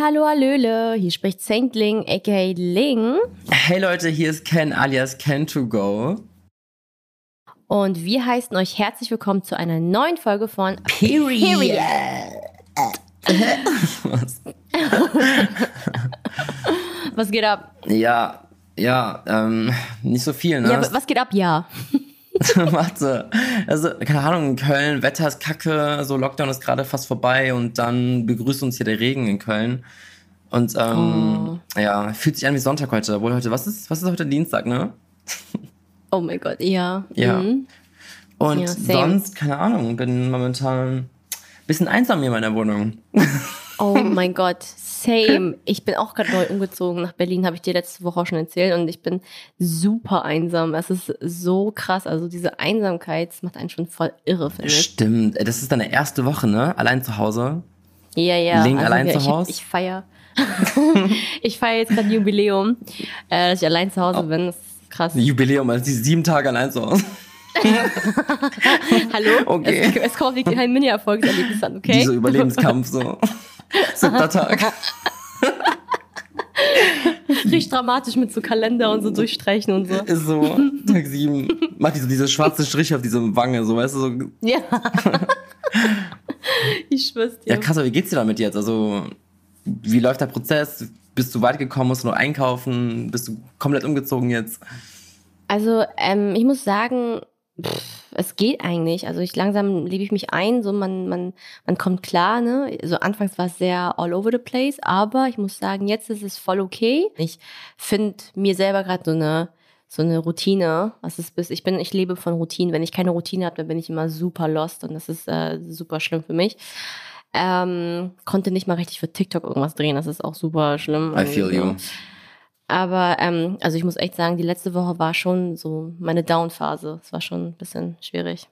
Hallo, Hallöle, hier spricht Saintling aka Ling. Hey Leute, hier ist Ken alias Ken2Go. Und wir heißen euch herzlich willkommen zu einer neuen Folge von Period. Period. Was? was geht ab? Ja, ja, ähm, nicht so viel, ne? Ja, was geht ab? Ja. Warte. Also, keine Ahnung, in Köln, Wetter ist kacke, so Lockdown ist gerade fast vorbei und dann begrüßt uns hier der Regen in Köln. Und ähm, oh. ja, fühlt sich an wie Sonntag heute. Obwohl heute, was ist, was ist heute Dienstag, ne? Oh mein Gott, ja. Ja. Mhm. Und ja, sonst, keine Ahnung, bin momentan ein bisschen einsam hier in meiner Wohnung. Oh mein Gott, same. Ich bin auch gerade neu umgezogen nach Berlin, habe ich dir letzte Woche auch schon erzählt. Und ich bin super einsam. Es ist so krass. Also diese Einsamkeit macht einen schon voll irre, finde ich. Stimmt. Das ist deine erste Woche, ne? Allein zu Hause? Ja, ja. Link also, allein ja, zu Hause? Ich, ich feiere. ich feiere jetzt gerade Jubiläum, äh, dass ich allein zu Hause oh. bin. Das ist krass. Jubiläum, also die sieben Tage allein zu Hause. Hallo? Okay. Es, es kommt wirklich kein Mini-Erfolgserlebnis an, okay? Dieser Überlebenskampf so. Siebter Tag. Richtig dramatisch mit so Kalender und so durchstreichen und so. Ist so, Tag sieben. Macht die so diese schwarze Striche auf diese Wange, so, weißt du, so. Ja. ich schwör's dir. Ja, krass, aber wie geht's dir damit jetzt? Also, wie läuft der Prozess? Bist du weit gekommen? Musst du nur einkaufen? Bist du komplett umgezogen jetzt? Also, ähm, ich muss sagen, pff, es geht eigentlich. Also ich langsam lebe ich mich ein, so man, man, man kommt klar, ne? So anfangs war es sehr all over the place, aber ich muss sagen, jetzt ist es voll okay. Ich finde mir selber gerade so eine so eine Routine, was es bis ich bin, ich lebe von Routinen. Wenn ich keine Routine habe, dann bin ich immer super lost und das ist äh, super schlimm für mich. Ähm, konnte nicht mal richtig für TikTok irgendwas drehen, das ist auch super schlimm. I feel you. Aber ähm, also ich muss echt sagen, die letzte Woche war schon so meine Down-Phase. Es war schon ein bisschen schwierig.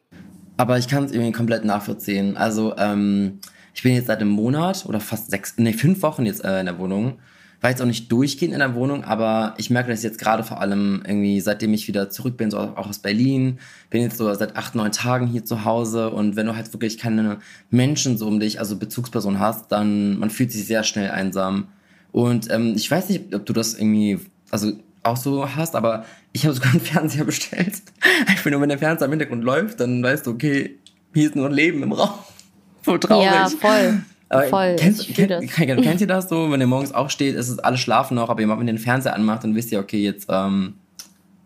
Aber ich kann es irgendwie komplett nachvollziehen. Also ähm, ich bin jetzt seit einem Monat oder fast sechs, nee, fünf Wochen jetzt äh, in der Wohnung. War jetzt auch nicht durchgehend in der Wohnung, aber ich merke das jetzt gerade vor allem irgendwie, seitdem ich wieder zurück bin, so auch aus Berlin, bin jetzt so seit acht, neun Tagen hier zu Hause und wenn du halt wirklich keine Menschen so um dich, also Bezugsperson hast, dann man fühlt sich sehr schnell einsam. Und ähm, ich weiß nicht, ob du das irgendwie, also auch so hast, aber ich habe sogar einen Fernseher bestellt. Einfach nur, wenn der Fernseher im Hintergrund läuft, dann weißt du, okay, hier ist nur ein Leben im Raum. Voll traurig. Ja, voll. Aber voll. Kennst, kenn, kenn, kennt ihr das so, wenn ihr morgens aufsteht, ist es alle schlafen noch, aber ihr wenn ihr den Fernseher anmacht, dann wisst ihr, okay, jetzt ähm,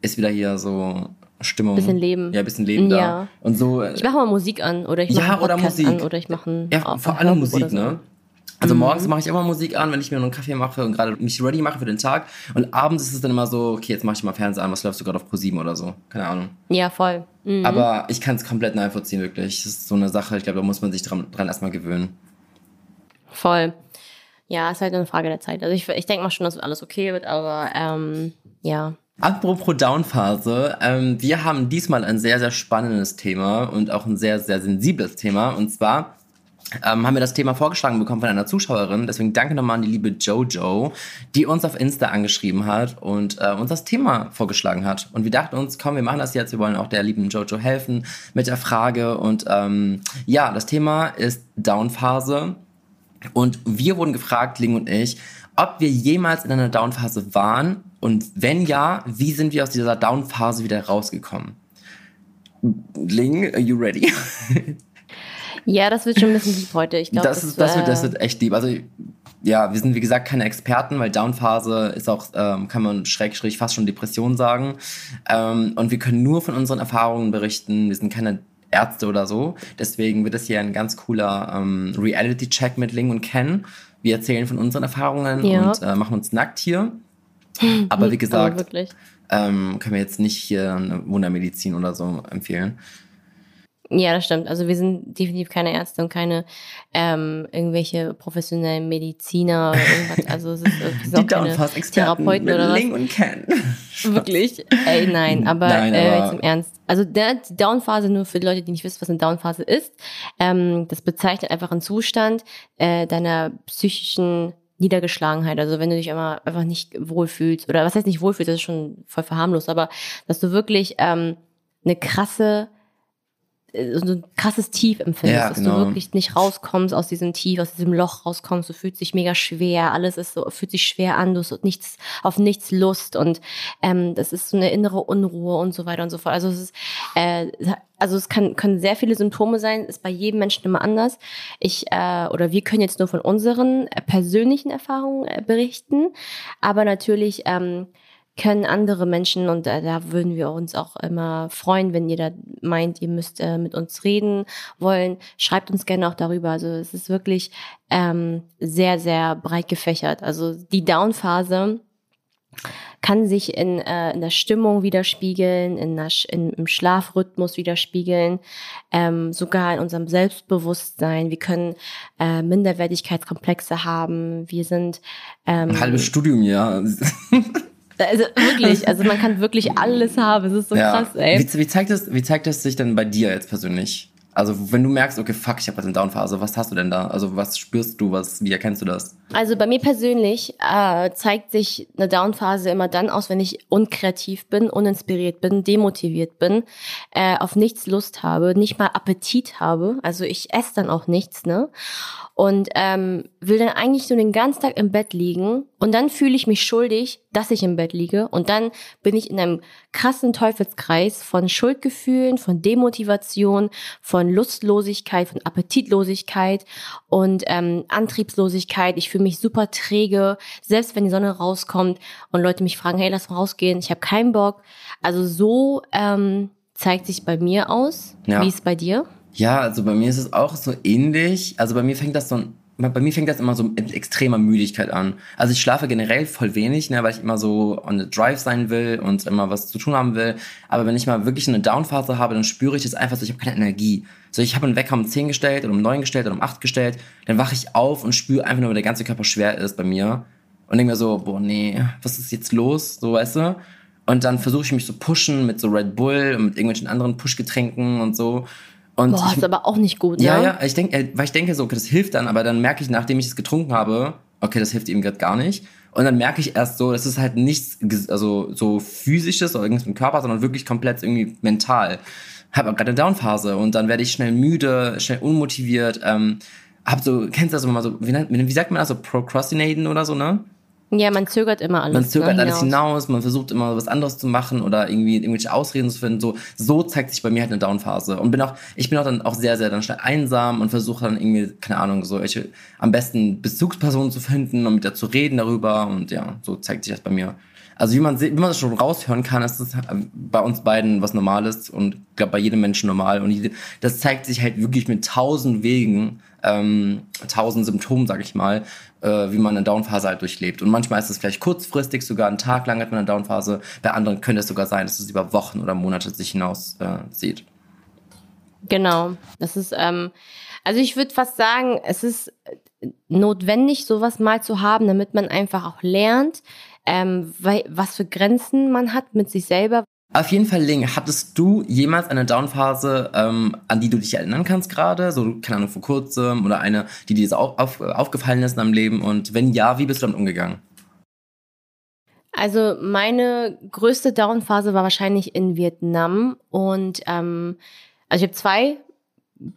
ist wieder hier so Stimmung. Bisschen Leben. Ja, bisschen Leben ja. da. Und so. Ich mache mal Musik an oder ich mache ja, oder Musik. an oder ich mache Ja, vor allem Musik, so. ne? Also mhm. morgens mache ich immer Musik an, wenn ich mir nur einen Kaffee mache und gerade mich ready mache für den Tag. Und abends ist es dann immer so, okay, jetzt mache ich mal Fernseher an, was läufst du gerade auf Pro7 oder so? Keine Ahnung. Ja, voll. Mhm. Aber ich kann es komplett nachvollziehen, wirklich. Das ist so eine Sache, ich glaube, da muss man sich dran, dran erstmal gewöhnen. Voll. Ja, ist halt eine Frage der Zeit. Also ich, ich denke mal schon, dass alles okay wird, aber ähm, ja. Apropos Downphase, ähm, wir haben diesmal ein sehr, sehr spannendes Thema und auch ein sehr, sehr sensibles Thema. Und zwar ähm, haben wir das Thema vorgeschlagen bekommen von einer Zuschauerin. Deswegen danke nochmal an die liebe Jojo, die uns auf Insta angeschrieben hat und äh, uns das Thema vorgeschlagen hat. Und wir dachten uns, komm, wir machen das jetzt. Wir wollen auch der lieben Jojo helfen mit der Frage. Und ähm, ja, das Thema ist Downphase. Und wir wurden gefragt, Ling und ich, ob wir jemals in einer Downphase waren und wenn ja, wie sind wir aus dieser Downphase wieder rausgekommen? Ling, are you ready? Ja, das wird schon ein bisschen lieb heute. Ich glaub, das, das, das, wird, das wird echt lieb. Also ja, wir sind wie gesagt keine Experten, weil Downphase ist auch, ähm, kann man schräg, schräg fast schon Depression sagen. Ähm, und wir können nur von unseren Erfahrungen berichten. Wir sind keine Ärzte oder so. Deswegen wird es hier ein ganz cooler ähm, Reality-Check mit Ling und Ken. Wir erzählen von unseren Erfahrungen ja. und äh, machen uns nackt hier. Aber wie gesagt, Aber ähm, können wir jetzt nicht hier eine Wundermedizin oder so empfehlen. Ja, das stimmt. Also wir sind definitiv keine Ärzte und keine ähm, irgendwelche professionellen Mediziner oder irgendwas. Also es ist, es ist auch keine Therapeuten oder was. Ling und Ken. Wirklich? Ey, nein, aber, nein, äh, aber äh, jetzt im Ernst. Also der, die Downphase, nur für die Leute, die nicht wissen, was eine Downphase ist, ähm, das bezeichnet einfach einen Zustand äh, deiner psychischen Niedergeschlagenheit. Also wenn du dich immer einfach nicht wohlfühlst, oder was heißt nicht wohlfühlst, das ist schon voll verharmlos, aber dass du wirklich ähm, eine krasse so ein krasses Tief empfindest, Ja, dass genau. du wirklich nicht rauskommst aus diesem Tief, aus diesem Loch rauskommst, du fühlst dich mega schwer, alles ist so, fühlt sich schwer an, du hast nichts, auf nichts Lust und ähm, das ist so eine innere Unruhe und so weiter und so fort. Also es ist, äh, also es kann, können sehr viele Symptome sein, ist bei jedem Menschen immer anders. Ich äh, oder wir können jetzt nur von unseren äh, persönlichen Erfahrungen äh, berichten, aber natürlich ähm, können andere Menschen und äh, da würden wir uns auch immer freuen, wenn ihr da meint, ihr müsst äh, mit uns reden wollen. Schreibt uns gerne auch darüber. Also es ist wirklich ähm, sehr, sehr breit gefächert. Also die Down-Phase kann sich in, äh, in der Stimmung widerspiegeln, in der, in, im Schlafrhythmus widerspiegeln, ähm, sogar in unserem Selbstbewusstsein. Wir können äh, Minderwertigkeitskomplexe haben. Wir sind ähm, Ein halbes Studium, ja. also wirklich, also man kann wirklich alles haben. Es ist so ja. krass, ey. Wie, wie, zeigt das, wie zeigt das sich denn bei dir jetzt persönlich? Also wenn du merkst, okay, fuck, ich habe jetzt eine Downphase, was hast du denn da? Also was spürst du, was, wie erkennst du das? Also bei mir persönlich äh, zeigt sich eine Downphase immer dann aus, wenn ich unkreativ bin, uninspiriert bin, demotiviert bin, äh, auf nichts Lust habe, nicht mal Appetit habe. Also ich esse dann auch nichts, ne? Und ähm, will dann eigentlich so den ganzen Tag im Bett liegen und dann fühle ich mich schuldig, dass ich im Bett liege und dann bin ich in einem krassen Teufelskreis von Schuldgefühlen, von Demotivation, von Lustlosigkeit, von Appetitlosigkeit und ähm, Antriebslosigkeit. Ich fühle mich super träge, selbst wenn die Sonne rauskommt und Leute mich fragen, hey, lass mal rausgehen, ich habe keinen Bock. Also so ähm, zeigt sich bei mir aus. Ja. Wie ist es bei dir? Ja, also bei mir ist es auch so ähnlich. Also bei mir fängt das so ein, bei mir fängt das immer so mit extremer Müdigkeit an. Also ich schlafe generell voll wenig, ne, weil ich immer so on the drive sein will und immer was zu tun haben will. Aber wenn ich mal wirklich eine Downphase habe, dann spüre ich das einfach so, ich habe keine Energie. So, ich habe einen Wecker um 10 gestellt oder um 9 gestellt oder um 8 gestellt, dann wache ich auf und spüre einfach nur, wie der ganze Körper schwer ist bei mir. Und denke mir so, boah, nee, was ist jetzt los? So, weißt du? Und dann versuche ich mich zu pushen mit so Red Bull und mit irgendwelchen anderen Pushgetränken und so. Und Boah, ich, ist aber auch nicht gut, ja, ne? ja, ich denke, weil ich denke so, okay, das hilft dann, aber dann merke ich, nachdem ich es getrunken habe, okay, das hilft ihm gerade gar nicht. Und dann merke ich erst so, das ist halt nichts, also so physisches oder irgendwas mit dem Körper, sondern wirklich komplett irgendwie mental. Habe gerade eine Downphase und dann werde ich schnell müde, schnell unmotiviert. Ähm, hab so, kennst du das immer so, wie, wie sagt man das so, procrastinaten oder so, ne? Ja, man zögert immer alles. Man zögert ne, alles hinaus, man versucht immer was anderes zu machen oder irgendwie irgendwelche Ausreden zu finden. So, so zeigt sich bei mir halt eine Downphase. Und bin auch, ich bin auch dann auch sehr, sehr dann schnell einsam und versuche dann irgendwie, keine Ahnung, so welche am besten Bezugspersonen zu finden und mit der zu reden darüber. Und ja, so zeigt sich das bei mir. Also wie man, wie man das schon raushören kann, ist das bei uns beiden was Normales und ich glaube bei jedem Menschen normal. Und jede, das zeigt sich halt wirklich mit tausend Wegen, ähm, tausend Symptomen, sag ich mal, äh, wie man eine Downphase halt durchlebt. Und manchmal ist es vielleicht kurzfristig, sogar einen Tag lang hat man eine Downphase. Bei anderen könnte es sogar sein, dass es über Wochen oder Monate sich hinaus äh, sieht. Genau. Das ist, ähm, also ich würde fast sagen, es ist notwendig, sowas mal zu haben, damit man einfach auch lernt, ähm, was für Grenzen man hat mit sich selber. Auf jeden Fall, Ling, hattest du jemals eine Downphase, ähm, an die du dich erinnern kannst gerade? So, keine Ahnung, vor kurzem oder eine, die dir so auf, auf, aufgefallen ist in deinem Leben? Und wenn ja, wie bist du damit umgegangen? Also meine größte Downphase war wahrscheinlich in Vietnam und ähm, also ich habe zwei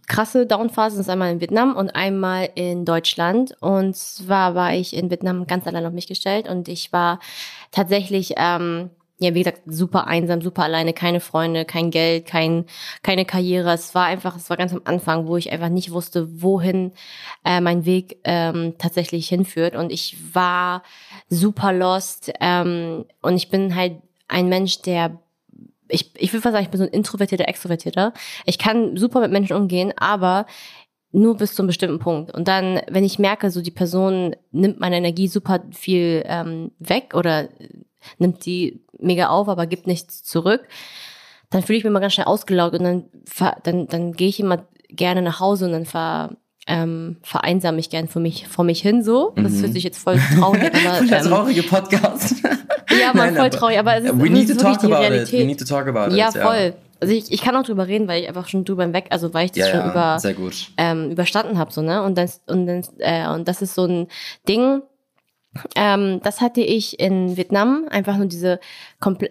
krasse Downphasen, das ist einmal in Vietnam und einmal in Deutschland. Und zwar war ich in Vietnam ganz allein auf mich gestellt und ich war tatsächlich, ähm, ja, wie gesagt, super einsam, super alleine, keine Freunde, kein Geld, kein, keine Karriere. Es war einfach, es war ganz am Anfang, wo ich einfach nicht wusste, wohin äh, mein Weg ähm, tatsächlich hinführt. Und ich war super lost ähm, und ich bin halt ein Mensch, der ich, ich will fast sagen, ich bin so ein introvertierter, extrovertierter. Ich kann super mit Menschen umgehen, aber nur bis zu einem bestimmten Punkt. Und dann, wenn ich merke, so die Person nimmt meine Energie super viel ähm, weg oder nimmt die mega auf, aber gibt nichts zurück, dann fühle ich mich immer ganz schnell ausgelaugt und dann, dann, dann gehe ich immer gerne nach Hause und dann ver, ähm, vereinsame ich gern vor mich, vor mich hin so. Das Mhm. hört sich jetzt voll traurig an, ähm, traurige Podcast. ja, man voll traurig, aber es ist, We need to talk die about it. Realität. We need to talk about Ja, it. voll. Also ich, ich kann auch drüber reden, weil ich einfach schon drüber hinweg, also weil ich das Ja, schon ja, über, sehr gut. ähm, überstanden habe, so, ne? Und das, und, das, äh, und das ist so ein Ding, Ähm, das hatte ich in Vietnam, einfach nur diese,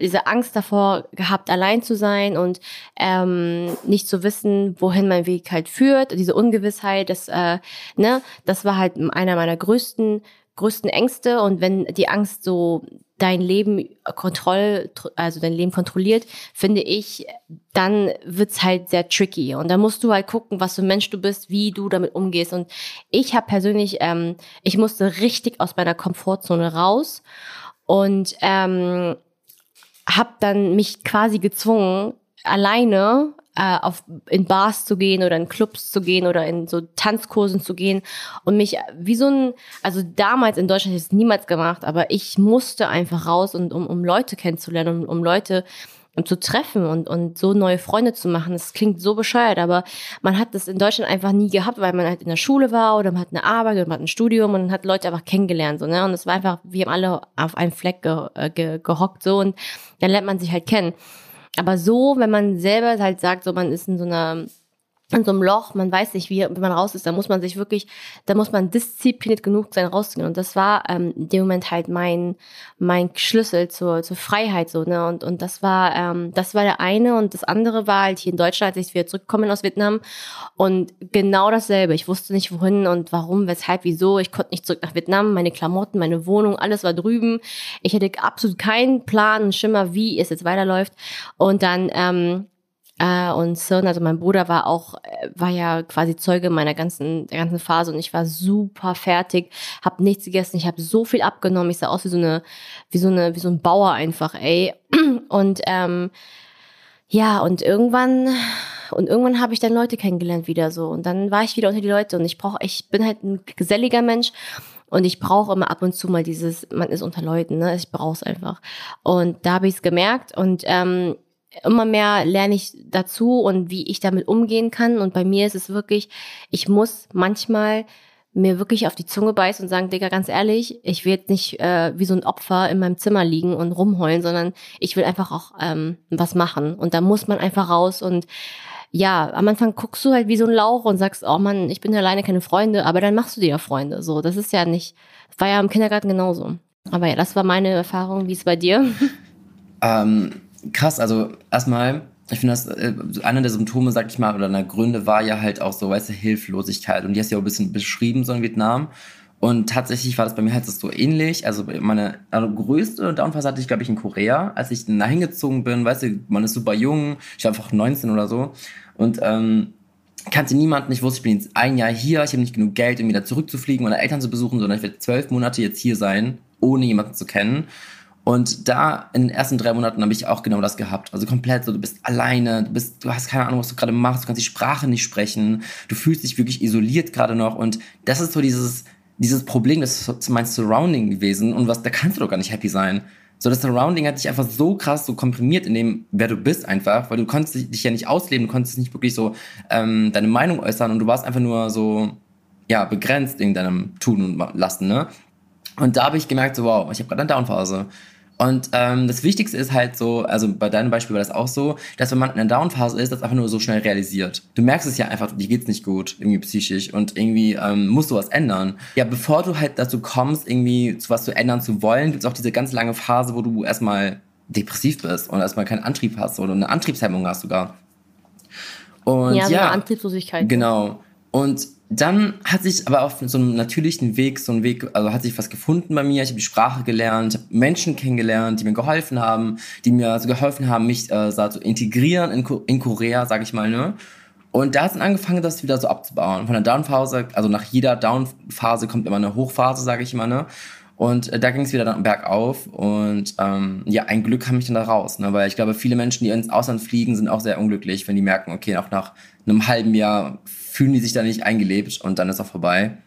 diese Angst davor gehabt, allein zu sein und ähm, nicht zu wissen, wohin mein Weg halt führt, diese Ungewissheit, das, äh, ne, das war halt einer meiner größten größten Ängste und wenn die Angst so dein Leben kontroll, also dein Leben kontrolliert, finde ich, dann wird's halt sehr tricky. Und da musst du halt gucken, was für ein Mensch du bist, wie du damit umgehst. Und ich habe persönlich, ähm, ich musste richtig aus meiner Komfortzone raus und ähm, habe dann mich quasi gezwungen, alleine äh, auf, in Bars zu gehen oder in Clubs zu gehen oder in so Tanzkursen zu gehen und mich wie so ein, also damals in Deutschland hätte ich es niemals gemacht, aber ich musste einfach raus und um, um Leute kennenzulernen, um, um Leute um zu treffen und, und so neue Freunde zu machen. Das klingt so bescheuert, aber man hat das in Deutschland einfach nie gehabt, weil man halt in der Schule war oder man hat eine Arbeit oder man hat ein Studium und hat Leute einfach kennengelernt. So, ne? Und es war einfach, wir haben alle auf einem Fleck ge, äh, ge, gehockt so und dann lernt man sich halt kennen. Aber so, wenn man selber halt sagt, so man ist in so einer in so einem Loch, man weiß nicht, wie, wie man raus ist, da muss man sich wirklich, da muss man diszipliniert genug sein, rauszugehen. Und das war ähm, in dem Moment halt mein, mein Schlüssel zur, zur Freiheit, so, ne? Und, und das war, ähm, das war der eine und das andere war halt hier in Deutschland, als ich wieder zurückgekommen aus Vietnam. Und genau dasselbe. Ich wusste nicht wohin und warum, weshalb, wieso. Ich konnte nicht zurück nach Vietnam. Meine Klamotten, meine Wohnung, alles war drüben. Ich hatte absolut keinen Plan, einen Schimmer, wie es jetzt weiterläuft. Und dann, ähm, äh, und Cern, also mein Bruder war auch, äh, war ja quasi Zeuge meiner ganzen, der ganzen Phase und ich war super fertig, habe nichts gegessen, ich habe so viel abgenommen, ich sah aus wie so eine, wie so eine, wie so ein Bauer einfach, ey. Und ähm, ja, und irgendwann und irgendwann habe ich dann Leute kennengelernt wieder so und dann war ich wieder unter die Leute und ich brauche, ich bin halt ein geselliger Mensch und ich brauche immer ab und zu mal dieses, man ist unter Leuten, ne? Ich brauche es einfach. Und da habe ich es gemerkt und ähm, immer mehr lerne ich dazu und wie ich damit umgehen kann. Und bei mir ist es wirklich, ich muss manchmal mir wirklich auf die Zunge beißen und sagen, Digga, ganz ehrlich, ich will jetzt nicht äh, wie so ein Opfer in meinem Zimmer liegen und rumheulen, sondern ich will einfach auch ähm, was machen. Und da muss man einfach raus und ja, am Anfang guckst du halt wie so ein Lauch und sagst, oh Mann, ich bin alleine keine Freunde, aber dann machst du dir ja Freunde. So, das ist ja nicht, war ja im Kindergarten genauso. Aber ja, das war meine Erfahrung. Wie ist es bei dir? Ähm, krass, also erstmal, ich finde das, äh, einer der Symptome, sag ich mal, oder einer Gründe war ja halt auch so, weißt du, Hilflosigkeit. Und die hast du ja auch ein bisschen beschrieben, so in Vietnam. Und tatsächlich war das bei mir halt so ähnlich. Also meine also größte Downphase hatte ich, glaube ich, in Korea, als ich da hingezogen bin. Weißt du, man ist super jung, ich war einfach 19 oder so. Und ähm, kannte niemanden. Ich wusste, ich bin jetzt ein Jahr hier, ich habe nicht genug Geld, um wieder zurückzufliegen oder Eltern zu besuchen, sondern ich werde zwölf Monate jetzt hier sein, ohne jemanden zu kennen. Und da in den ersten drei Monaten habe ich auch genau das gehabt. Also komplett so, du bist alleine, du bist, du hast keine Ahnung, was du gerade machst, du kannst die Sprache nicht sprechen, du fühlst dich wirklich isoliert gerade noch. Und das ist so dieses, dieses Problem, das ist mein Surrounding gewesen und was, da kannst du doch gar nicht happy sein. So, das Surrounding hat dich einfach so krass so komprimiert in dem, wer du bist einfach, weil du konntest dich ja nicht ausleben, du konntest nicht wirklich so ähm, deine Meinung äußern und du warst einfach nur so, ja, begrenzt in deinem Tun und Lassen, ne? Und da habe ich gemerkt, so, wow, ich habe gerade eine Downphase. Und ähm, das Wichtigste ist halt so, also bei deinem Beispiel war das auch so, dass wenn man in einer Downphase ist, das einfach nur so schnell realisiert. Du merkst es ja einfach, dir geht's nicht gut, irgendwie psychisch und irgendwie ähm, musst du was ändern. Ja, bevor du halt dazu kommst, irgendwie zu was zu ändern zu wollen, gibt's auch diese ganz lange Phase, wo du erstmal depressiv bist und erstmal keinen Antrieb hast oder eine Antriebshemmung hast sogar. Und ja, so ja Antriebslosigkeit. Genau. Und dann hat sich aber auf so einem natürlichen Weg, so ein Weg, also hat sich was gefunden bei mir. Ich habe die Sprache gelernt, ich habe Menschen kennengelernt, die mir geholfen haben, die mir so geholfen haben, mich äh, so zu integrieren in, in Korea, sage ich mal, ne? Und da hat es angefangen, das wieder so abzubauen. Von der Downphase, also nach jeder Downphase kommt immer eine Hochphase, sage ich mal, ne? Und äh, da ging es wieder dann bergauf. Und ähm, ja, ein Glück kam ich dann da raus. Ne? Weil ich glaube, viele Menschen, die ins Ausland fliegen, sind auch sehr unglücklich, wenn die merken, okay, auch nach einem halben Jahr fühlen die sich da nicht eingelebt und dann ist auch vorbei.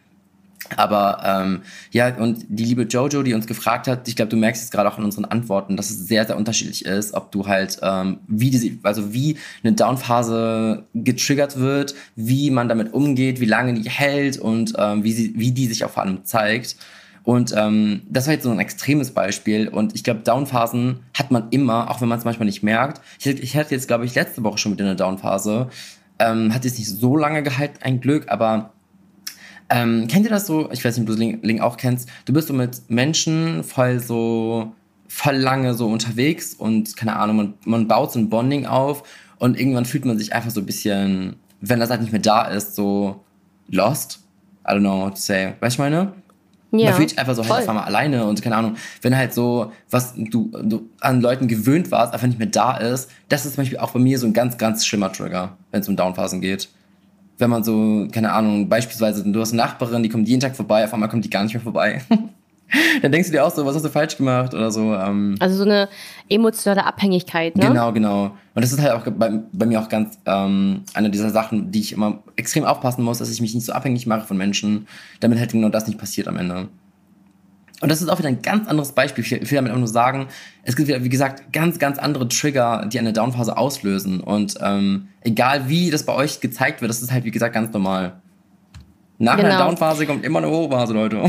Aber ähm, ja, und die liebe Jojo, die uns gefragt hat, ich glaube, du merkst es gerade auch in unseren Antworten, dass es sehr, sehr unterschiedlich ist, ob du halt, ähm, wie die, also wie eine Downphase getriggert wird, wie man damit umgeht, wie lange die hält und ähm, wie, sie, wie die sich auch vor allem zeigt. Und ähm, das war jetzt so ein extremes Beispiel. Und ich glaube, Downphasen hat man immer, auch wenn man es manchmal nicht merkt. Ich, ich hatte jetzt, glaube ich, letzte Woche schon mit in der Downphase. Ähm, hat jetzt nicht so lange gehalten, ein Glück, aber Ähm, kennt ihr das so? Ich weiß nicht, ob du das Link auch kennst. Du bist so mit Menschen voll so, voll lange so unterwegs und keine Ahnung, man, man baut so ein Bonding auf und irgendwann fühlt man sich einfach so ein bisschen, wenn das halt nicht mehr da ist, so lost. I don't know what to say. Weißt du, meine? Ja, man fühlt sich einfach so halt auf einmal alleine und keine Ahnung, wenn halt so, was du, du an Leuten gewöhnt warst, einfach nicht mehr da ist, das ist zum Beispiel auch bei mir so ein ganz, ganz schlimmer Trigger, wenn es um Downphasen geht. Wenn man so, keine Ahnung, beispielsweise, du hast eine Nachbarin, die kommt jeden Tag vorbei, auf einmal kommt die gar nicht mehr vorbei. dann denkst du dir auch so, was hast du falsch gemacht oder so. Ähm. Also so eine emotionale Abhängigkeit, ne? Genau, genau. Und das ist halt auch bei, bei mir auch ganz ähm, eine dieser Sachen, die ich immer extrem aufpassen muss, dass ich mich nicht so abhängig mache von Menschen, damit halt genau das nicht passiert am Ende. Und das ist auch wieder ein ganz anderes Beispiel. Ich will damit auch nur sagen, es gibt wieder, wie gesagt, ganz, ganz andere Trigger, die eine Downphase auslösen. Und ähm, egal wie das bei euch gezeigt wird, das ist halt, wie gesagt, ganz normal. Nach genau. einer Downphase kommt immer eine Hochphase, Leute.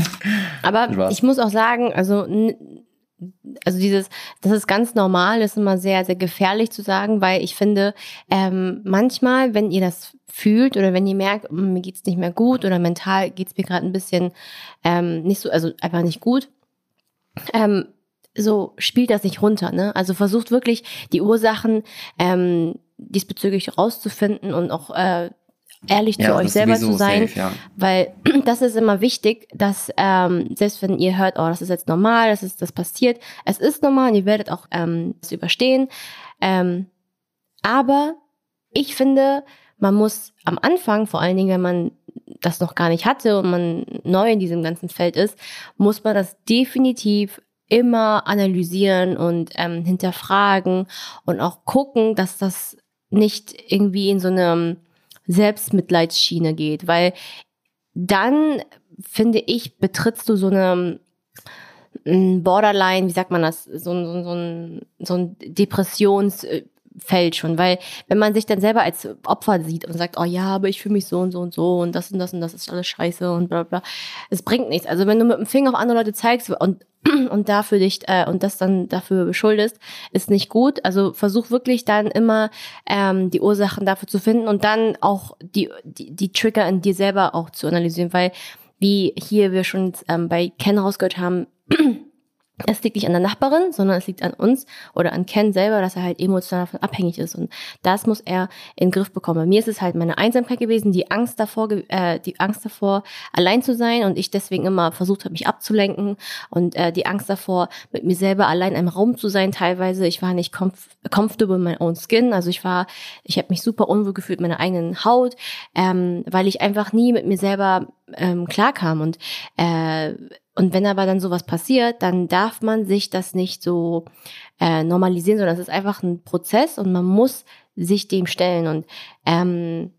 Aber ich muss auch sagen, also, also dieses, das ist ganz normal, ist immer sehr, sehr gefährlich zu sagen, weil ich finde, ähm, manchmal, wenn ihr das fühlt oder wenn ihr merkt, hm, mir geht's nicht mehr gut oder mental geht's mir gerade ein bisschen ähm, nicht so, also einfach nicht gut, ähm, so spielt das nicht runter. Ne? Also versucht wirklich die Ursachen ähm, diesbezüglich rauszufinden und auch äh, ehrlich ja, zu euch selber zu sein, safe, ja. weil das ist immer wichtig, dass ähm, selbst wenn ihr hört, oh, das ist jetzt normal, das ist das passiert, es ist normal und ihr werdet auch ähm, das überstehen. Ähm, aber ich finde, man muss am Anfang, vor allen Dingen, wenn man das noch gar nicht hatte und man neu in diesem ganzen Feld ist, muss man das definitiv immer analysieren und ähm, hinterfragen und auch gucken, dass das nicht irgendwie in so einem Selbstmitleidsschiene geht, weil dann, finde ich, betrittst du so eine mm, Borderline, wie sagt man das, so, so, so ein, so ein Depressionsfeld schon, weil wenn man sich dann selber als Opfer sieht und sagt, oh ja, aber ich fühle mich so und so und so und das und das und das ist alles scheiße und bla bla, es bringt nichts. Also wenn du mit dem Finger auf andere Leute zeigst und und dafür dich äh, und das dann dafür beschuldest, ist nicht gut. Also versuch wirklich dann immer ähm, die Ursachen dafür zu finden und dann auch die, die, die Trigger in dir selber auch zu analysieren, weil wie hier wir schon ähm, bei Ken rausgehört haben, es liegt nicht an der Nachbarin, sondern es liegt an uns oder an Ken selber, dass er halt emotional davon abhängig ist. Und das muss er in den Griff bekommen. Bei mir ist es halt meine Einsamkeit gewesen, die Angst davor, äh, die Angst davor, allein zu sein und ich deswegen immer versucht habe, mich abzulenken und äh, die Angst davor, mit mir selber allein im Raum zu sein teilweise. Ich war nicht comf comfortable in my own skin. Also ich war, ich habe mich super unwohl gefühlt in meiner eigenen Haut, ähm, weil ich einfach nie mit mir selber ähm, klarkam und äh, und wenn aber dann sowas passiert, dann darf man sich das nicht so äh, normalisieren, sondern es ist einfach ein Prozess und man muss sich dem stellen. Und, ähm,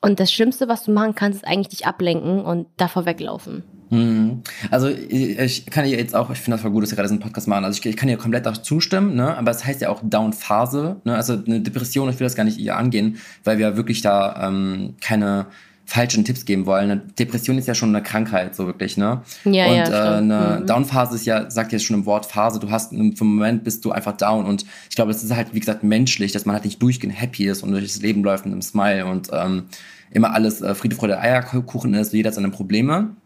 und das Schlimmste, was du machen kannst, ist eigentlich dich ablenken und davor weglaufen. Mhm. Also ich kann dir jetzt auch, ich finde das voll gut, dass wir gerade diesen Podcast machen. Also ich, ich kann dir komplett auch zustimmen, ne? aber es heißt ja auch Down-Phase. Ne? Also eine Depression, ich will das gar nicht ihr angehen, weil wir wirklich da ähm, keine falschen Tipps geben wollen. Eine Depression ist ja schon eine Krankheit, so wirklich, ne? Ja, und ja, äh, eine mhm. Down-Phase ist ja, sagt jetzt schon im Wort Phase, du hast im Moment bist du einfach down. Und ich glaube, es ist halt, wie gesagt, menschlich, dass man halt nicht durchgehend happy ist und durch das Leben läuft mit einem Smile und ähm, immer alles äh, Friede, Freude, Eierkuchen ist, jeder hat seine Probleme.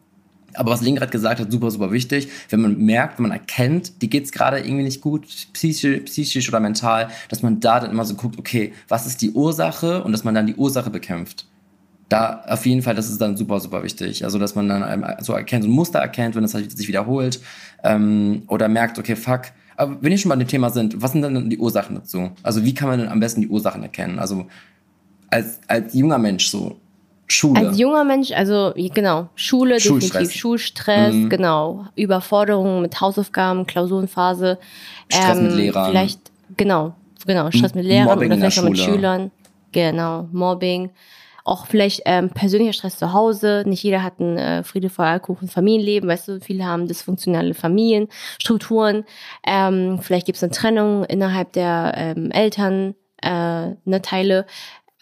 Aber was Link gerade gesagt hat, super, super wichtig. Wenn man merkt, wenn man erkennt, die geht's gerade irgendwie nicht gut, psychisch, psychisch oder mental, dass man da dann immer so guckt, okay, was ist die Ursache und dass man dann die Ursache bekämpft da auf jeden Fall, das ist dann super, super wichtig. Also, dass man dann so erkennt, so ein Muster erkennt, wenn es halt sich wiederholt ähm, oder merkt, okay, fuck. Aber wenn wir schon bei dem Thema sind, was sind dann die Ursachen dazu? Also, wie kann man denn am besten die Ursachen erkennen? Also, als, als junger Mensch so, Schule. Als junger Mensch, also genau, Schule, definitiv Schulstress, mhm. genau, Überforderung mit Hausaufgaben, Klausurenphase. Stress ähm, mit Lehrern. Vielleicht, genau, genau, Stress mit Lehrern Mobbing oder vielleicht auch mit Schülern. Genau, Mobbing auch vielleicht ähm, persönlicher Stress zu Hause. Nicht jeder hat ein äh, Friede vor Alkohol Familienleben, weißt du, viele haben dysfunktionale Familienstrukturen. Ähm, vielleicht gibt es eine Trennung innerhalb der ähm, Eltern, äh, ne Teile.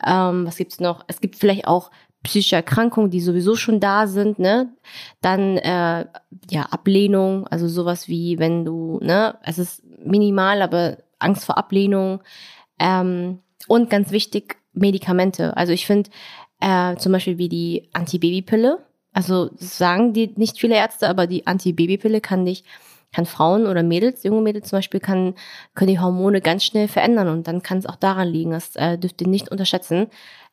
Ähm, was gibt's noch? Es gibt vielleicht auch psychische Erkrankungen, die sowieso schon da sind, ne? Dann äh, ja Ablehnung, also sowas wie wenn du, ne, es ist minimal, aber Angst vor Ablehnung. Ähm, und ganz wichtig, Medikamente. Also ich finde äh, zum Beispiel wie die Antibabypille Also sagen die nicht viele Ärzte, aber die Antibabypille kann dich, kann Frauen oder Mädels, junge Mädels zum Beispiel, kann, können die Hormone ganz schnell verändern und dann kann es auch daran liegen. Das äh, dürft ihr nicht unterschätzen.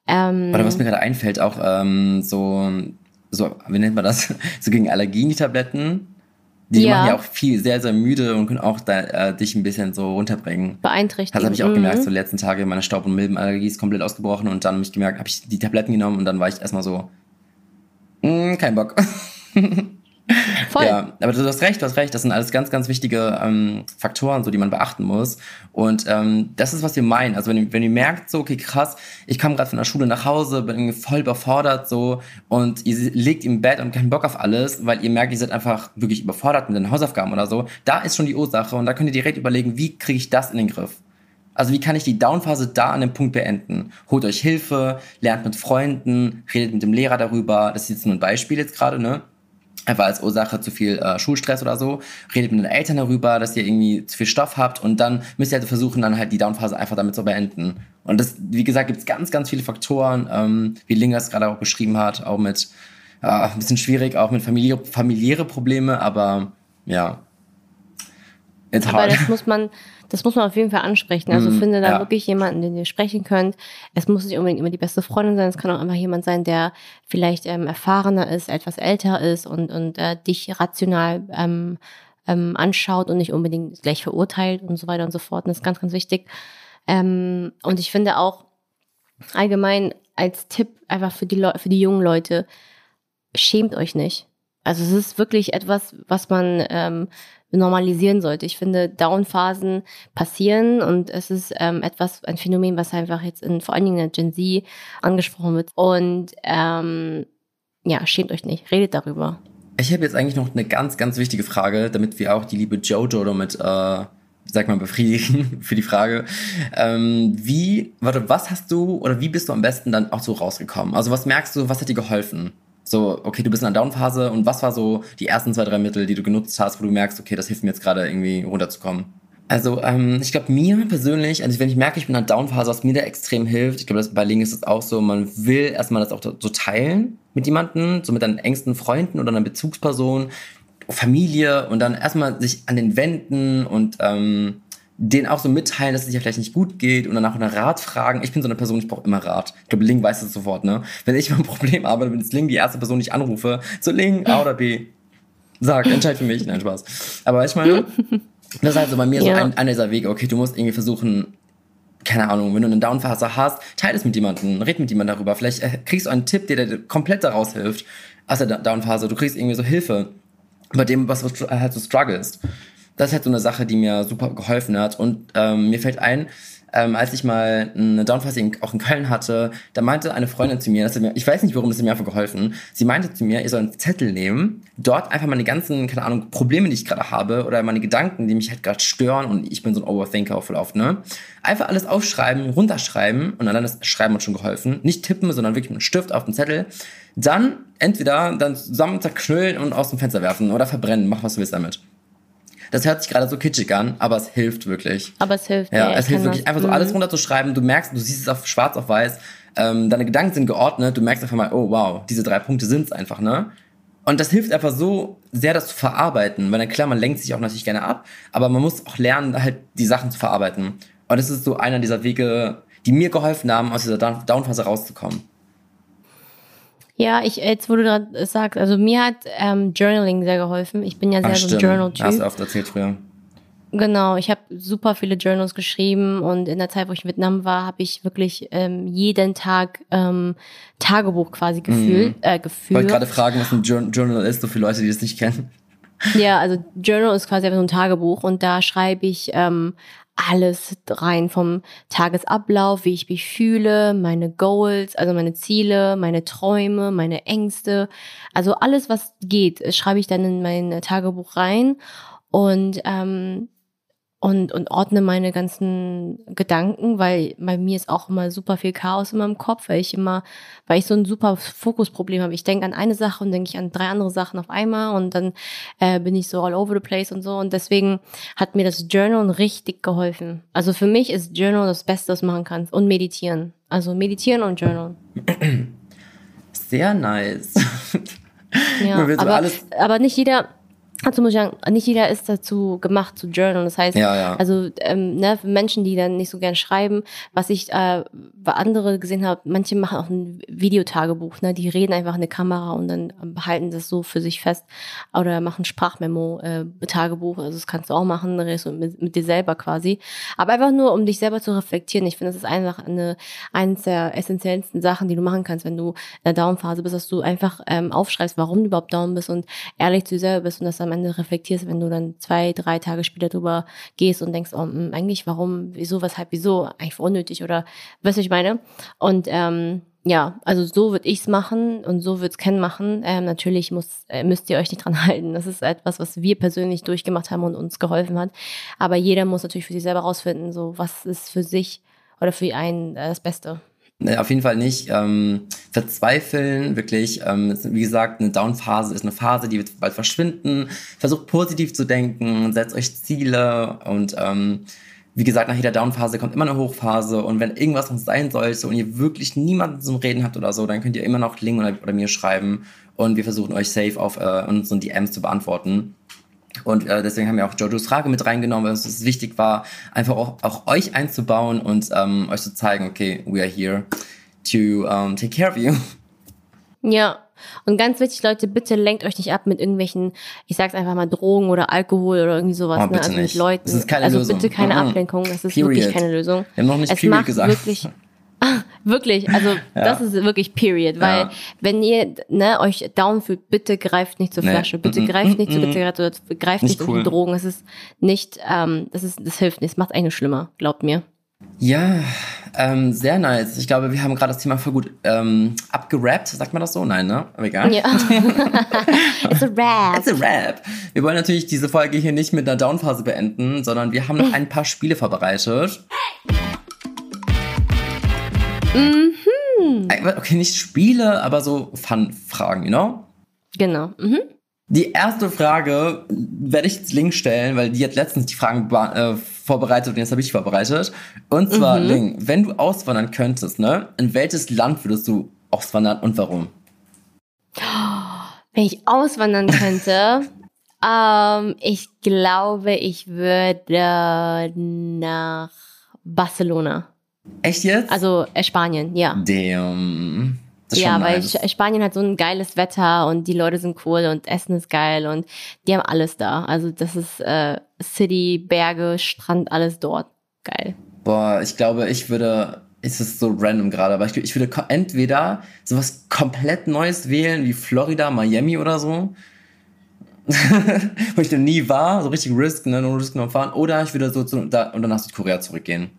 Ähm, Oder was mir gerade einfällt, auch ähm, so, so, wie nennt man das? So gegen Allergien, die Tabletten. Die ja. machen ja auch viel, sehr, sehr müde und können auch da, äh, dich ein bisschen so runterbringen. Beeinträchtigen. Das habe ich auch mhm. gemerkt, so die letzten Tage, meine Staub- und Milbenallergie ist komplett ausgebrochen und dann habe ich gemerkt, habe ich die Tabletten genommen und dann war ich erstmal so, mh, mm, kein Bock. Voll. Ja, aber du hast recht, du hast recht. Das sind alles ganz, ganz wichtige ähm, Faktoren, so die man beachten muss. Und ähm, das ist, was wir meinen. Also wenn ihr, wenn ihr merkt, so, okay, krass, ich komme gerade von der Schule nach Hause, bin voll überfordert, so, und ihr liegt im Bett und keinen Bock auf alles, weil ihr merkt, ihr seid einfach wirklich überfordert mit den Hausaufgaben oder so, da ist schon die Ursache und da könnt ihr direkt überlegen, wie kriege ich das in den Griff? Also wie kann ich die Downphase da an dem Punkt beenden? Holt euch Hilfe, lernt mit Freunden, redet mit dem Lehrer darüber. Das ist jetzt nur ein Beispiel jetzt gerade, ne? Einfach als Ursache zu viel äh, Schulstress oder so. Redet mit den Eltern darüber, dass ihr irgendwie zu viel Stoff habt und dann müsst ihr halt versuchen, dann halt die Downphase einfach damit zu beenden. Und das, wie gesagt, gibt es ganz, ganz viele Faktoren, ähm, wie Linga es gerade auch beschrieben hat, auch mit äh, ein bisschen schwierig, auch mit familiäre, familiäre Probleme, aber ja. It's hard. Aber das muss man, das muss man auf jeden Fall ansprechen. Also mm, finde da ja. wirklich jemanden, den ihr sprechen könnt. Es muss nicht unbedingt immer die beste Freundin sein. Es kann auch einfach jemand sein, der vielleicht ähm, erfahrener ist, etwas älter ist und, und äh, dich rational ähm, ähm, anschaut und nicht unbedingt gleich verurteilt und so weiter und so fort. Und das ist ganz, ganz wichtig. Ähm, und ich finde auch allgemein als Tipp einfach für die, Le für die jungen Leute, schämt euch nicht. Also es ist wirklich etwas, was man ähm, normalisieren sollte. Ich finde, Downphasen passieren und es ist ähm, etwas, ein Phänomen, was einfach jetzt in vor allen Dingen in der Gen Z angesprochen wird. Und ähm, ja, schämt euch nicht, redet darüber. Ich habe jetzt eigentlich noch eine ganz, ganz wichtige Frage, damit wir auch die liebe Jojo damit, äh, sag mal, befriedigen für die Frage. Ähm, wie, warte, was hast du oder wie bist du am besten dann auch so rausgekommen? Also was merkst du, was hat dir geholfen? So, okay, du bist in einer Downphase und was war so die ersten zwei, drei Mittel, die du genutzt hast, wo du merkst, okay, das hilft mir jetzt gerade irgendwie runterzukommen? Also, ähm, ich glaube, mir persönlich, also wenn ich merke, ich bin in einer Downphase, was mir da extrem hilft, ich glaube, bei Link ist es auch so, man will erstmal das auch so teilen mit jemandem, so mit deinen engsten Freunden oder einer Bezugsperson, Familie und dann erstmal sich an den Wänden und ähm, denen auch so mitteilen, dass es dir vielleicht nicht gut geht und danach nach Rat fragen. Ich bin so eine Person, ich brauche immer Rat. Ich glaube, Ling weiß das sofort, ne? Wenn ich mal ein Problem habe, dann ist Ling die erste Person, die ich anrufe. So, Ling, A oder B? Sag, entscheid für mich. Nein, Spaß. Aber ich meine, das ist halt so bei mir ja. so ein, einer dieser Wege. Okay, du musst irgendwie versuchen, keine Ahnung, wenn du eine Downphase hast, teile es mit jemandem, red mit jemandem darüber. Vielleicht äh, kriegst du einen Tipp, der dir komplett daraus hilft aus der Downphase. Du kriegst irgendwie so Hilfe bei dem, was du halt so struggles das ist halt so eine Sache, die mir super geholfen hat. Und ähm, mir fällt ein, ähm, als ich mal eine Downfasting auch in Köln hatte, da meinte eine Freundin zu mir, mir, ich weiß nicht warum, das hat mir einfach geholfen. Sie meinte zu mir, ihr soll einen Zettel nehmen, dort einfach meine ganzen, keine Ahnung, Probleme, die ich gerade habe oder meine Gedanken, die mich halt gerade stören und ich bin so ein Overthinker voll oft, ne? Einfach alles aufschreiben, runterschreiben und dann das Schreiben hat schon geholfen. Nicht tippen, sondern wirklich mit einem Stift auf den Zettel. Dann entweder dann zusammen zerknüllen und aus dem Fenster werfen oder verbrennen, mach was du willst damit. Das hört sich gerade so kitschig an, aber es hilft wirklich. Aber es hilft. Ja, ja es hilft wirklich, das. einfach so alles mhm. runterzuschreiben. Du merkst, du siehst es auf schwarz auf weiß. Ähm, deine Gedanken sind geordnet. Du merkst einfach mal, oh wow, diese drei Punkte sind's einfach, ne? Und das hilft einfach so sehr, das zu verarbeiten. Weil dann klar, man lenkt sich auch natürlich gerne ab, aber man muss auch lernen, halt die Sachen zu verarbeiten. Und das ist so einer dieser Wege, die mir geholfen haben, aus dieser Downphase rauszukommen. Ja, ich jetzt, wo du gerade sagst, also mir hat ähm, Journaling sehr geholfen. Ich bin ja sehr Ach, so ein Journal-Typ. Hast du oft erzählt früher. Genau, ich habe super viele Journals geschrieben und in der Zeit, wo ich in Vietnam war, habe ich wirklich ähm, jeden Tag ähm, Tagebuch quasi gefühlt. Mm. Äh, geführt. Ich wollte gerade fragen, was ein Journal ist, so für Leute, die das nicht kennen. Ja, also Journal ist quasi einfach so ein Tagebuch und da schreibe ich ähm, alles rein vom Tagesablauf, wie ich mich fühle, meine Goals, also meine Ziele, meine Träume, meine Ängste. Also alles, was geht, schreibe ich dann in mein Tagebuch rein. Und ähm, und, und ordne meine ganzen Gedanken, weil bei mir ist auch immer super viel Chaos in meinem Kopf, weil ich immer, weil ich so ein super Fokusproblem habe. Ich denke an eine Sache und denke ich an drei andere Sachen auf einmal und dann äh, bin ich so all over the place und so. Und deswegen hat mir das Journal richtig geholfen. Also für mich ist Journal das Beste, was du machen kannst. Und meditieren. Also meditieren und Journal. Sehr nice. Ja, aber, aber nicht jeder, also muss ich sagen, nicht jeder ist dazu gemacht zu journalen. Das heißt, Ja, ja. also ähm, ne, für Menschen, die dann nicht so gern schreiben, was ich äh, bei andere gesehen habe, manche machen auch ein Videotagebuch, ne? Die reden einfach in eine Kamera und dann ähm, behalten das so für sich fest oder machen Sprachmemo, äh, Tagebuch. Also das kannst du auch machen, mit, mit dir selber quasi. Aber einfach nur, um dich selber zu reflektieren. Ich finde, das ist einfach eine eines der essentiellsten Sachen, die du machen kannst, wenn du in der Down-Phase bist, dass du einfach ähm, aufschreibst, warum du überhaupt down bist und ehrlich zu dir selber bist und das am Ende reflektierst, wenn du dann zwei, drei Tage später drüber gehst und denkst, oh, mh, eigentlich warum, wieso, weshalb, wieso, eigentlich unnötig oder was ich meine? Und ähm, ja, also so würde ich's machen und so wird's Ken machen. Ähm, natürlich muss, äh, müsst ihr euch nicht dran halten. Das ist etwas, was wir persönlich durchgemacht haben und uns geholfen hat. Aber jeder muss natürlich für sich selber rausfinden, so was ist für sich oder für einen äh, das Beste. Nee, auf jeden Fall nicht. Ähm, verzweifeln, wirklich. Ähm, wie gesagt, eine Down-Phase ist eine Phase, die wird bald verschwinden. Versucht positiv zu denken, setzt euch Ziele und ähm, wie gesagt, nach jeder Down-Phase kommt immer eine Hochphase und wenn irgendwas noch sein sollte und ihr wirklich niemanden zum Reden habt oder so, dann könnt ihr immer noch Link oder, oder mir schreiben und wir versuchen euch safe auf äh, unseren DMs zu beantworten. Und äh, deswegen haben wir auch Jojos Frage mit reingenommen, weil uns es wichtig war, einfach auch, auch euch einzubauen und ähm, euch zu zeigen, okay, we are here to um, take care of you. Ja. Und ganz wichtig, Leute, bitte lenkt euch nicht ab mit irgendwelchen, ich sag's einfach mal, Drogen oder Alkohol oder irgendwie sowas. Oh, ne? Also mit. Leuten. Das ist keine also Lösung. bitte keine Mhm. Ablenkung. Das ist Period. wirklich keine Lösung. Wir haben noch nicht es Period gesagt. wirklich. Wirklich, also das ist wirklich Period, weil Ja. wenn ihr ne, euch down fühlt, bitte greift nicht zur Nee. Flasche, bitte Mm-mm. greift nicht zur. Zigarette oder greift Nicht cool. zu Drogen. Es ist nicht, ähm, das ist, das hilft nicht, es macht eigentlich schlimmer, glaubt mir. Ja, ähm, sehr nice. Ich glaube, wir haben gerade das Thema voll gut ähm, abgerappt. Sagt man das so? Nein, ne? Aber egal. Ja. It's a rap. It's a rap. Wir wollen natürlich diese Folge hier nicht mit einer Downphase beenden, sondern wir haben noch ein paar Spiele vorbereitet. Mhm. Okay, nicht Spiele, aber so Fun-Fragen, you know? Genau. Mhm. Die erste Frage werde ich jetzt Link stellen, weil die hat letztens die Fragen äh, vorbereitet und jetzt habe ich vorbereitet. Und zwar, Link, wenn du auswandern könntest, ne? In welches Land würdest du auswandern und warum? Wenn ich auswandern könnte, ähm, ich glaube, ich würde nach Barcelona. Echt jetzt? Also äh, Spanien, ja. Damn. Ja, weil nice. Spanien hat so ein geiles Wetter und die Leute sind cool und Essen ist geil und die haben alles da. Also das ist äh, City, Berge, Strand, alles dort. Geil. Boah, ich glaube, ich würde. Es ist so random gerade, aber ich, ich würde entweder sowas komplett Neues wählen, wie Florida, Miami oder so. Wo ich noch nie war, so richtig Risk, ne, no Risk, no Fahren. Oder ich würde so zu, da, und dann nach Südkorea zurückgehen.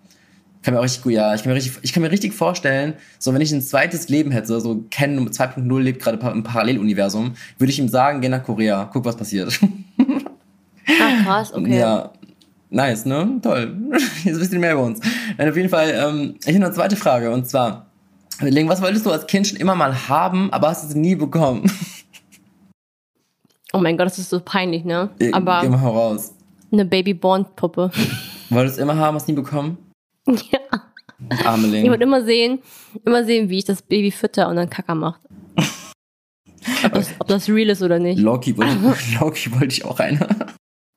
Kann mir auch richtig gut, ja, ich kann mir richtig, ich kann mir richtig vorstellen, so wenn ich ein zweites Leben hätte, so Ken 2.0 lebt gerade im Paralleluniversum, würde ich ihm sagen, geh nach Korea, guck, was passiert. Ah, krass, okay. Ja, nice, ne? Toll. Jetzt wisst ihr mehr über uns. Nein, auf jeden Fall, ähm, ich habe eine zweite Frage und zwar, was wolltest du als Kind schon immer mal haben, aber hast es nie bekommen? Oh mein Gott, das ist so peinlich, ne? Geh Aber mal heraus. eine Baby-Born-Puppe. Wolltest du immer haben, hast nie bekommen? ja. Arme Ich wollte immer sehen, immer sehen, wie ich das Baby fütter und dann Kacker macht. Ob das, ob das real ist oder nicht. Loki wollte, Loki wollte ich auch eine.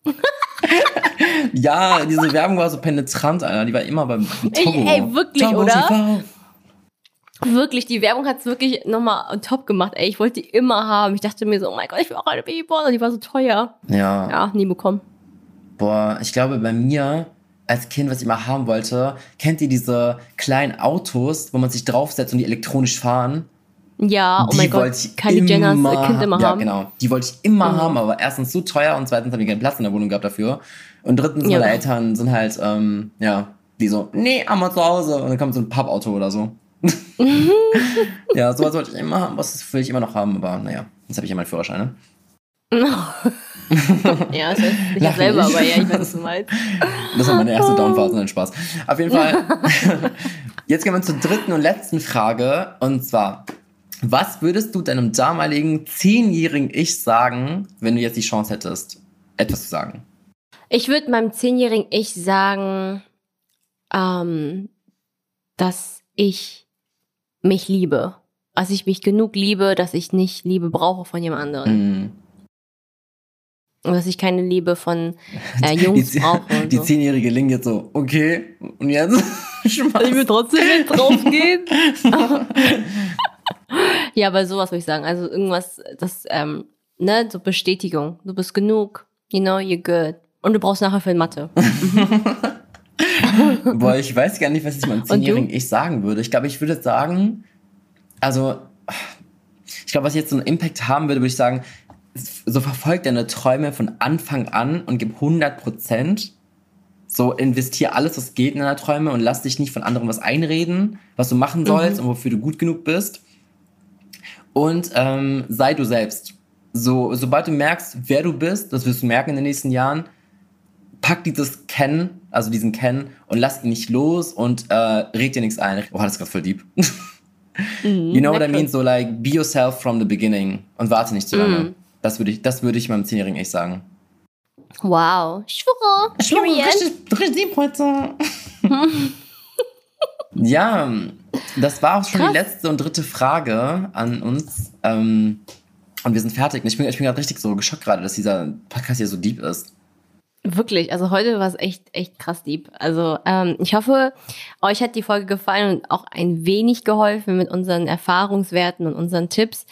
ja, diese Werbung war so penetrant, Alter. Die war immer beim Togo. Ey, ey, wirklich, Togo oder? TV. Wirklich, die Werbung hat es wirklich nochmal top gemacht. Ey, ich wollte die immer haben. Ich dachte mir so, oh mein Gott, ich will auch eine Babyborn. Und die war so teuer. Ja. Ja, nie bekommen. Boah, ich glaube bei mir als Kind, was ich immer haben wollte, kennt ihr diese kleinen Autos, wo man sich draufsetzt und die elektronisch fahren? Ja, oh die mein Gott, ich Kylie Jenners immer, Kind immer ja, haben. genau. Die wollte ich immer Mhm. haben, aber erstens zu teuer und zweitens habe ich keinen Platz in der Wohnung gehabt dafür. Und drittens, Ja. meine Eltern sind halt, ähm, ja, die so, nee, einmal zu Hause. Und dann kommt so ein Pappauto oder so. ja, sowas wollte ich immer haben, was will ich immer noch haben, aber naja, jetzt habe ich ja meinen Führerschein, ne? ja, das heißt nicht Lach selber, nicht. aber ja, ich weiß, was du meinst. Das war meine erste Downphase, nein, Spaß. Auf jeden Fall. Jetzt gehen wir zur dritten und letzten Frage. Und zwar, was würdest du deinem damaligen zehnjährigen Ich sagen, wenn du jetzt die Chance hättest, etwas zu sagen? Ich würde meinem zehnjährigen Ich sagen, ähm, dass ich mich liebe dass ich mich genug liebe, dass ich nicht Liebe brauche von jemand anderen. Mhm. Und dass ich keine Liebe von äh, Jungs die, brauche. Und die so. zehnjährige Ling jetzt so, okay, und jetzt Schmaß. Ich will trotzdem nicht draufgehen. ja, aber sowas würde ich sagen. Also irgendwas, das, ähm, ne, so Bestätigung. Du bist genug. You know, you're good. Und du brauchst nachher für Mathe. Boah, ich weiß gar nicht, was ich meinem zehnjährigen Ich sagen würde. Ich glaube, ich würde sagen, also, ich glaube, was jetzt so einen Impact haben würde, würde ich sagen, so verfolg deine Träume von Anfang an und gib 100 Prozent. So investier alles, was geht in deine Träume und lass dich nicht von anderen was einreden, was du machen sollst und wofür du gut genug bist. Und ähm, sei du selbst. So, sobald du merkst, wer du bist, das wirst du merken in den nächsten Jahren, pack dieses Kennen, also diesen Kennen und lass ihn nicht los und äh, red dir nichts ein. Oh, das ist gerade voll deep. you know what I mean? So like, be yourself from the beginning und warte nicht zu lange. Das würde ich, das würde ich meinem Zehnjährigen echt sagen. Wow. Schwurer. Period. richtig deep heute. ja, das war auch schon Krass. die letzte und dritte Frage an uns. Ähm, und wir sind fertig. Ich bin, ich bin gerade richtig so geschockt gerade, dass dieser Podcast hier so deep ist. Wirklich, also heute war es echt, echt krass deep. Also ähm, ich hoffe, euch hat die Folge gefallen und auch ein wenig geholfen mit unseren Erfahrungswerten und unseren Tipps.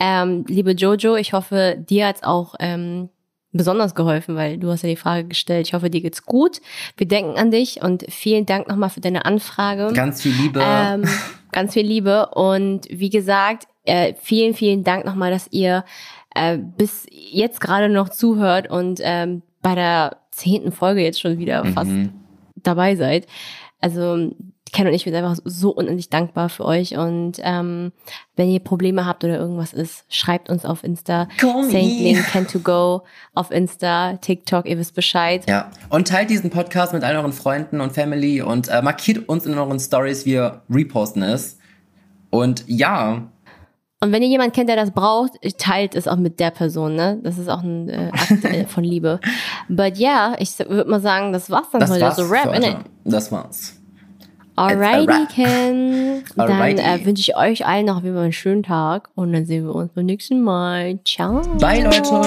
Ähm, liebe Jojo, ich hoffe, dir hat's auch ähm, besonders geholfen, weil du hast ja die Frage gestellt. Ich hoffe, dir geht's gut. Wir denken an dich und vielen Dank nochmal für deine Anfrage. Ganz viel Liebe. Ähm, ganz viel Liebe. Und wie gesagt, äh, vielen, vielen Dank nochmal, dass ihr äh, bis jetzt gerade noch zuhört und ähm, bei der zehnten Folge jetzt schon wieder fast dabei seid. Also Ken und ich sind einfach so unendlich dankbar für euch und ähm, wenn ihr Probleme habt oder irgendwas ist, schreibt uns auf Insta. Saintling can to go auf Insta, TikTok, ihr wisst Bescheid. Ja, und teilt diesen Podcast mit all euren Freunden und Family und äh, markiert uns in euren Stories, wir reposten es. Und ja, Und wenn ihr jemanden kennt, der das braucht, teilt es auch mit der Person, ne? Das ist auch ein äh, Akt äh, von Liebe. But ja, ich würde mal sagen, das war's dann das heute. war's. So Rap, innit? heute. Das war's. Alrighty. Ken. Dann äh, wünsche ich euch allen noch wie immer einen schönen Tag und dann sehen wir uns beim nächsten Mal. Ciao. Bye, Leute.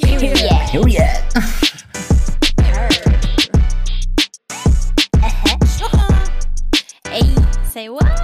Period. Period. Hey, say what?